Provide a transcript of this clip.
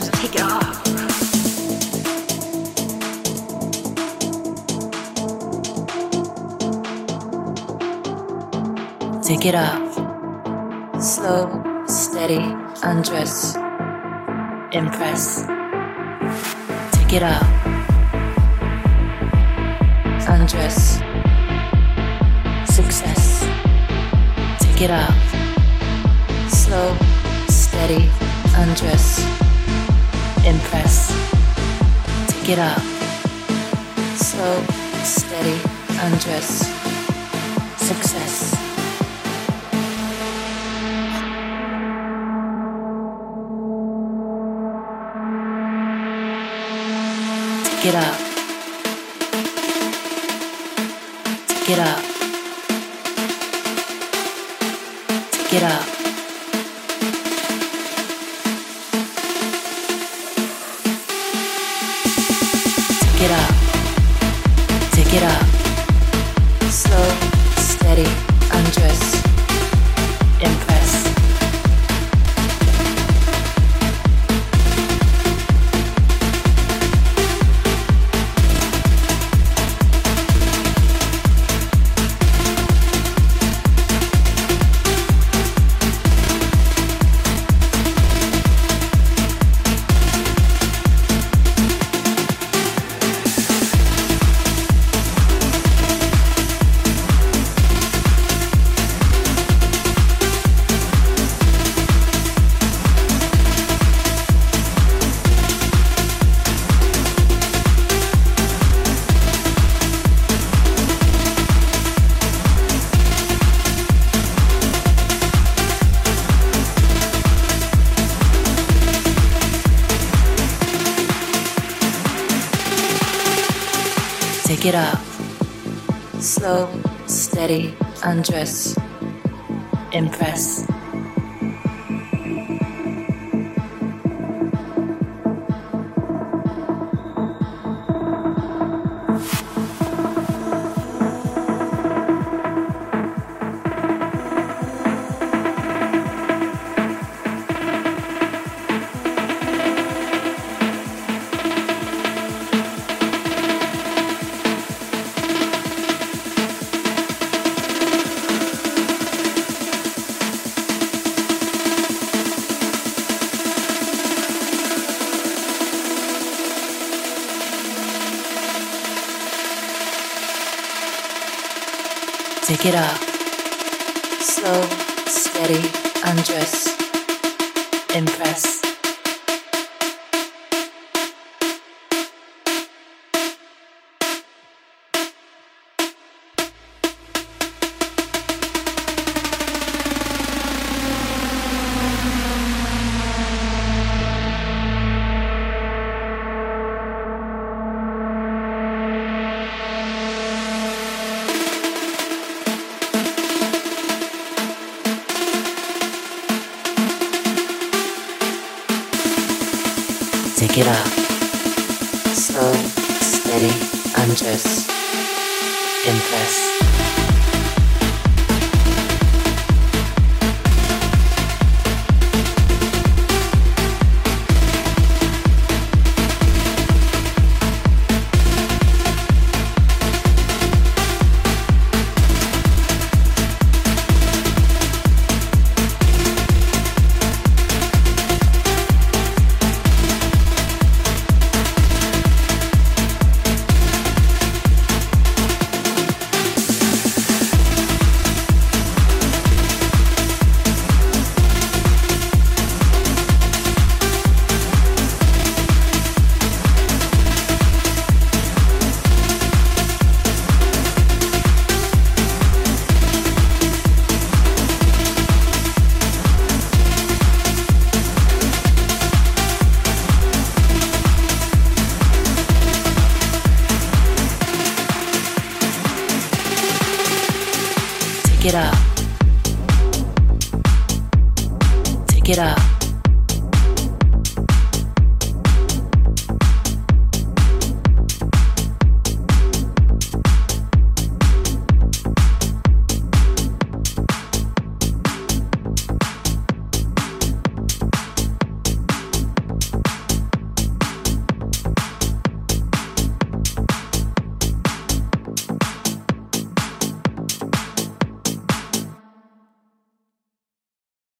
Take it off take it up. Slow, steady, undress. Impress. Take it up. Undress. Success. Take it up. Slow, steady, undress. Impress. Take it up. Slow, steady, undress. Success. Get up. Get up. Get up. Steady, Take it up. Slow, steady, undress. Impress. Take it up. Slow, steady, undress. Impress. Take it up. Slow, steady, I'm just Impress. Take it up. Take it up.